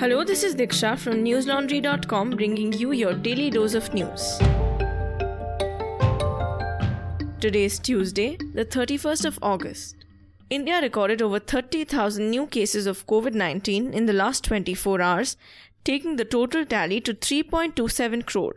Hello, this is Diksha from newslaundry.com bringing you your daily dose of news. Today is Tuesday, the 31st of August. India recorded over 30,000 new cases of COVID 19 in the last 24 hours, taking the total tally to 3.27 crore.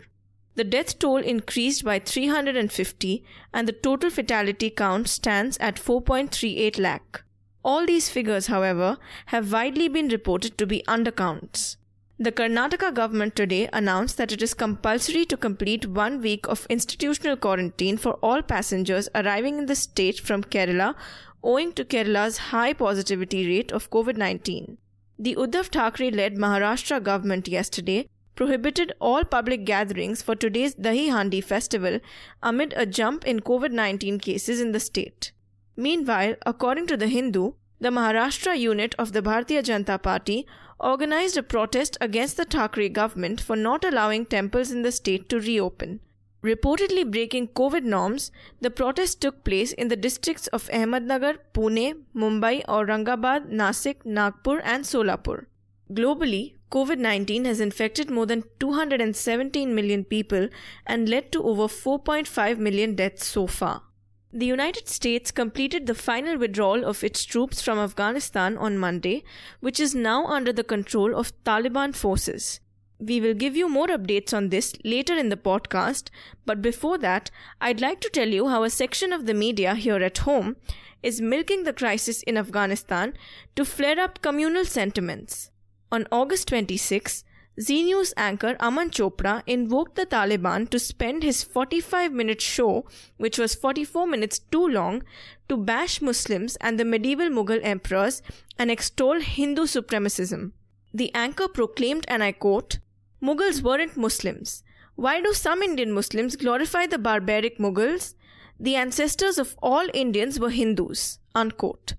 The death toll increased by 350 and the total fatality count stands at 4.38 lakh. All these figures, however, have widely been reported to be undercounts. The Karnataka government today announced that it is compulsory to complete one week of institutional quarantine for all passengers arriving in the state from Kerala owing to Kerala's high positivity rate of COVID 19. The Uddhav Thackeray led Maharashtra government yesterday prohibited all public gatherings for today's Dahi Handi festival amid a jump in COVID 19 cases in the state. Meanwhile, according to The Hindu, the Maharashtra unit of the Bharatiya Janata Party organized a protest against the Thackeray government for not allowing temples in the state to reopen. Reportedly breaking COVID norms, the protest took place in the districts of Ahmednagar, Pune, Mumbai, Aurangabad, Nasik, Nagpur, and Solapur. Globally, COVID 19 has infected more than 217 million people and led to over 4.5 million deaths so far. The United States completed the final withdrawal of its troops from Afghanistan on Monday, which is now under the control of Taliban forces. We will give you more updates on this later in the podcast, but before that, I'd like to tell you how a section of the media here at home is milking the crisis in Afghanistan to flare up communal sentiments. On August 26, Zee News anchor Aman Chopra invoked the Taliban to spend his 45 minute show, which was 44 minutes too long, to bash Muslims and the medieval Mughal emperors and extol Hindu supremacism. The anchor proclaimed, and I quote, Mughals weren't Muslims. Why do some Indian Muslims glorify the barbaric Mughals? The ancestors of all Indians were Hindus. Unquote.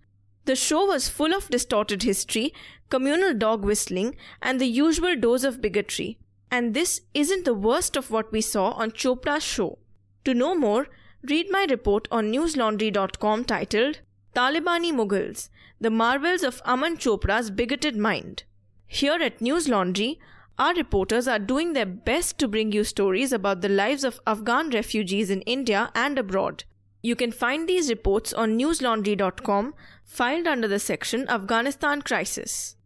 The show was full of distorted history, communal dog whistling, and the usual dose of bigotry. And this isn't the worst of what we saw on Chopra's show. To know more, read my report on newslaundry.com titled Talibani Mughals The Marvels of Aman Chopra's Bigoted Mind. Here at News Laundry, our reporters are doing their best to bring you stories about the lives of Afghan refugees in India and abroad. You can find these reports on newslaundry.com, filed under the section Afghanistan Crisis.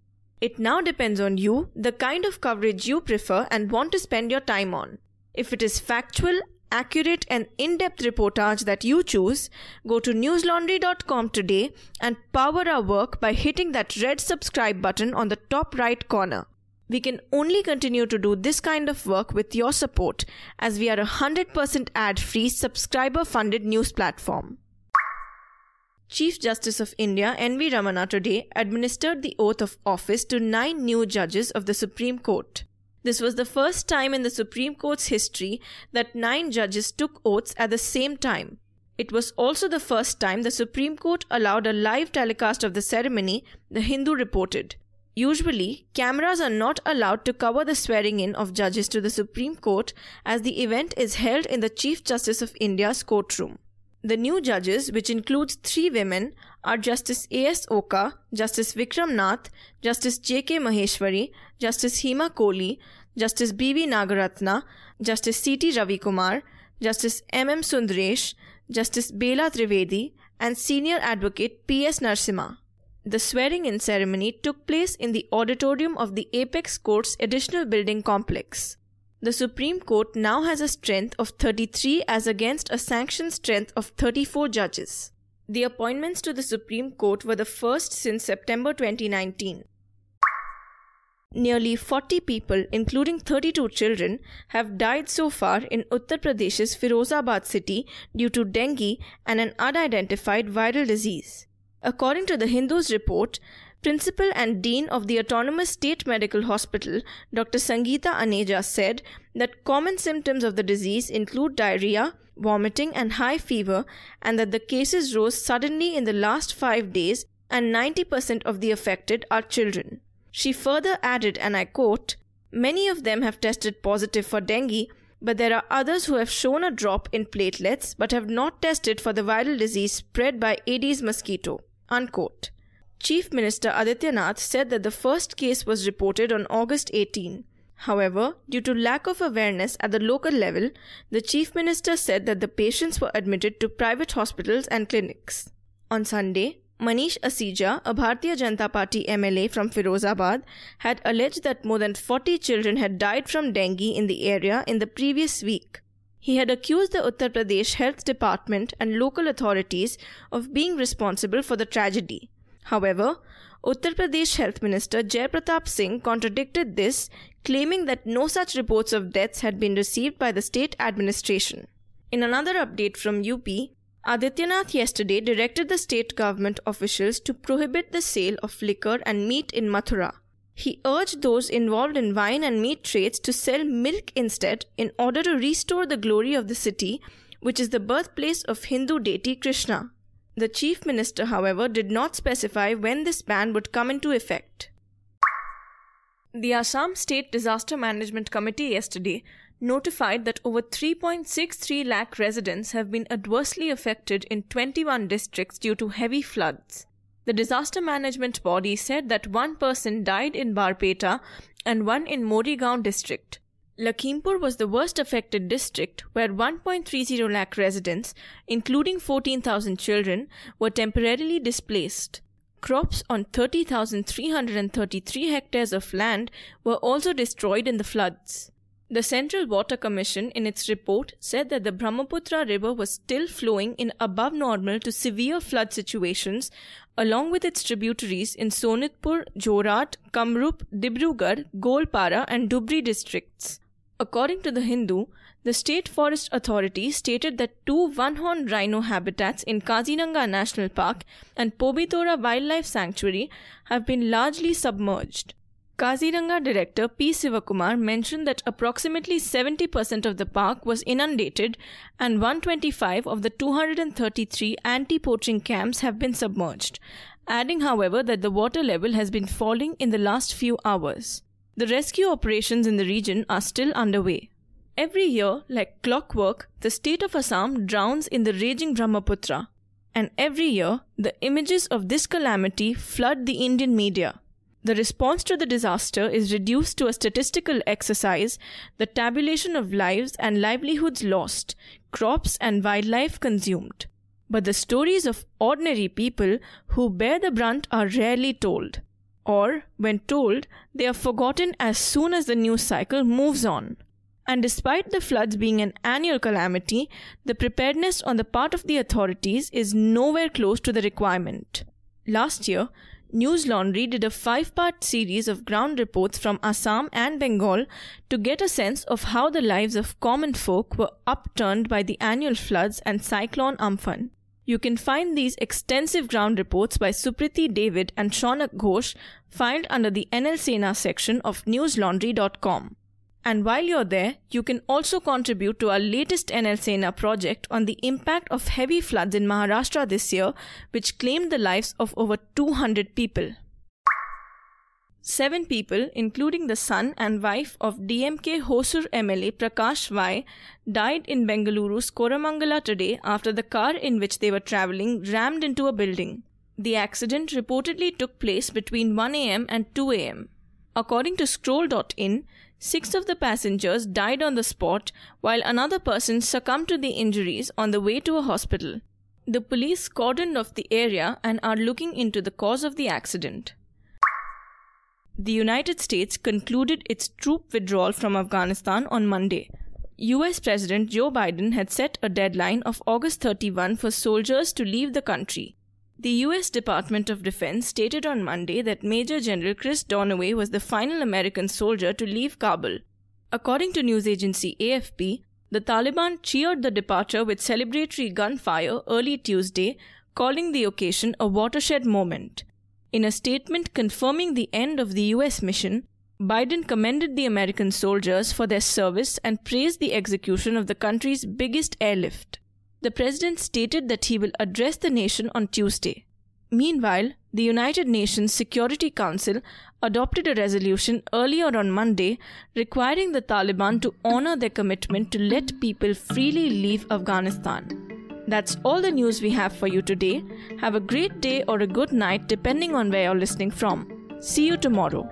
It now depends on you, the kind of coverage you prefer and want to spend your time on. If it is factual, accurate, and in depth reportage that you choose, go to newslaundry.com today and power our work by hitting that red subscribe button on the top right corner. We can only continue to do this kind of work with your support as we are a 100% ad free subscriber funded news platform. Chief Justice of India N.V. Ramana today administered the oath of office to nine new judges of the Supreme Court. This was the first time in the Supreme Court's history that nine judges took oaths at the same time. It was also the first time the Supreme Court allowed a live telecast of the ceremony, the Hindu reported. Usually, cameras are not allowed to cover the swearing in of judges to the Supreme Court as the event is held in the Chief Justice of India's courtroom. The new judges, which includes three women, are Justice A.S. Oka, Justice Vikram Nath, Justice J.K. Maheshwari, Justice Hema Kohli, Justice B.V. Nagaratna, Justice C.T. Ravikumar, Justice M.M. Sundaresh, Justice Bela Trivedi, and Senior Advocate P.S. Narasimha. The swearing in ceremony took place in the auditorium of the Apex Court's additional building complex. The Supreme Court now has a strength of 33 as against a sanctioned strength of 34 judges. The appointments to the Supreme Court were the first since September 2019. Nearly 40 people, including 32 children, have died so far in Uttar Pradesh's Firozabad city due to dengue and an unidentified viral disease. According to the Hindu's report, Principal and Dean of the Autonomous State Medical Hospital, Dr. Sangeeta Aneja, said that common symptoms of the disease include diarrhea, vomiting, and high fever, and that the cases rose suddenly in the last five days, and 90% of the affected are children. She further added, and I quote, Many of them have tested positive for dengue, but there are others who have shown a drop in platelets but have not tested for the viral disease spread by Aedes mosquito. Unquote. Chief Minister Adityanath said that the first case was reported on August 18. However, due to lack of awareness at the local level, the Chief Minister said that the patients were admitted to private hospitals and clinics. On Sunday, Manish Asija, a Bharatiya Janata Party MLA from Firozabad, had alleged that more than 40 children had died from dengue in the area in the previous week. He had accused the Uttar Pradesh Health Department and local authorities of being responsible for the tragedy. However, Uttar Pradesh Health Minister Jay Pratap Singh contradicted this, claiming that no such reports of deaths had been received by the state administration. In another update from UP, Adityanath yesterday directed the state government officials to prohibit the sale of liquor and meat in Mathura. He urged those involved in wine and meat trades to sell milk instead in order to restore the glory of the city, which is the birthplace of Hindu deity Krishna. The chief minister, however, did not specify when this ban would come into effect. The Assam State Disaster Management Committee yesterday notified that over 3.63 lakh residents have been adversely affected in 21 districts due to heavy floods. The disaster management body said that one person died in Barpeta and one in Morigaon district. Lakhimpur was the worst affected district where 1.30 lakh residents, including 14,000 children, were temporarily displaced. Crops on 30,333 hectares of land were also destroyed in the floods. The Central Water Commission, in its report, said that the Brahmaputra River was still flowing in above normal to severe flood situations, along with its tributaries in Sonitpur, Jorhat, Kamrup, Dibrugarh, Goalpara, and Dhubri districts. According to the Hindu, the State Forest Authority stated that two one-horned rhino habitats in Kaziranga National Park and Pobitora Wildlife Sanctuary have been largely submerged. Kaziranga director P. Sivakumar mentioned that approximately 70% of the park was inundated and 125 of the 233 anti poaching camps have been submerged, adding, however, that the water level has been falling in the last few hours. The rescue operations in the region are still underway. Every year, like clockwork, the state of Assam drowns in the raging Brahmaputra. And every year, the images of this calamity flood the Indian media. The response to the disaster is reduced to a statistical exercise, the tabulation of lives and livelihoods lost, crops and wildlife consumed. But the stories of ordinary people who bear the brunt are rarely told or, when told, they are forgotten as soon as the news cycle moves on. And despite the floods being an annual calamity, the preparedness on the part of the authorities is nowhere close to the requirement. Last year, News Laundry did a five part series of ground reports from Assam and Bengal to get a sense of how the lives of common folk were upturned by the annual floods and Cyclone Amphan. You can find these extensive ground reports by Supriti David and Shaunak Ghosh filed under the NL Sena section of newslaundry.com. And while you're there, you can also contribute to our latest NL Sena project on the impact of heavy floods in Maharashtra this year, which claimed the lives of over 200 people. Seven people, including the son and wife of DMK Hosur MLA Prakash Y, died in Bengaluru's Koramangala today after the car in which they were traveling rammed into a building. The accident reportedly took place between 1 am and 2 am. According to Scroll.in, six of the passengers died on the spot, while another person succumbed to the injuries on the way to a hospital. The police cordoned off the area and are looking into the cause of the accident. The United States concluded its troop withdrawal from Afghanistan on Monday. US President Joe Biden had set a deadline of August 31 for soldiers to leave the country. The US Department of Defense stated on Monday that Major General Chris Donahue was the final American soldier to leave Kabul. According to news agency AFP, the Taliban cheered the departure with celebratory gunfire early Tuesday, calling the occasion a watershed moment. In a statement confirming the end of the US mission, Biden commended the American soldiers for their service and praised the execution of the country's biggest airlift. The president stated that he will address the nation on Tuesday. Meanwhile, the United Nations Security Council adopted a resolution earlier on Monday requiring the Taliban to honor their commitment to let people freely leave Afghanistan. That's all the news we have for you today. Have a great day or a good night depending on where you're listening from. See you tomorrow.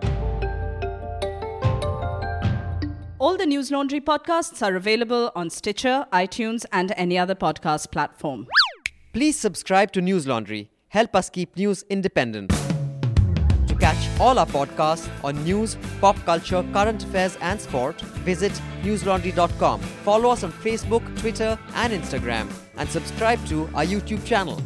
All the News Laundry podcasts are available on Stitcher, iTunes, and any other podcast platform. Please subscribe to News Laundry. Help us keep news independent. To catch all our podcasts on news, pop culture, current affairs, and sport, visit newslaundry.com. Follow us on Facebook, Twitter, and Instagram, and subscribe to our YouTube channel.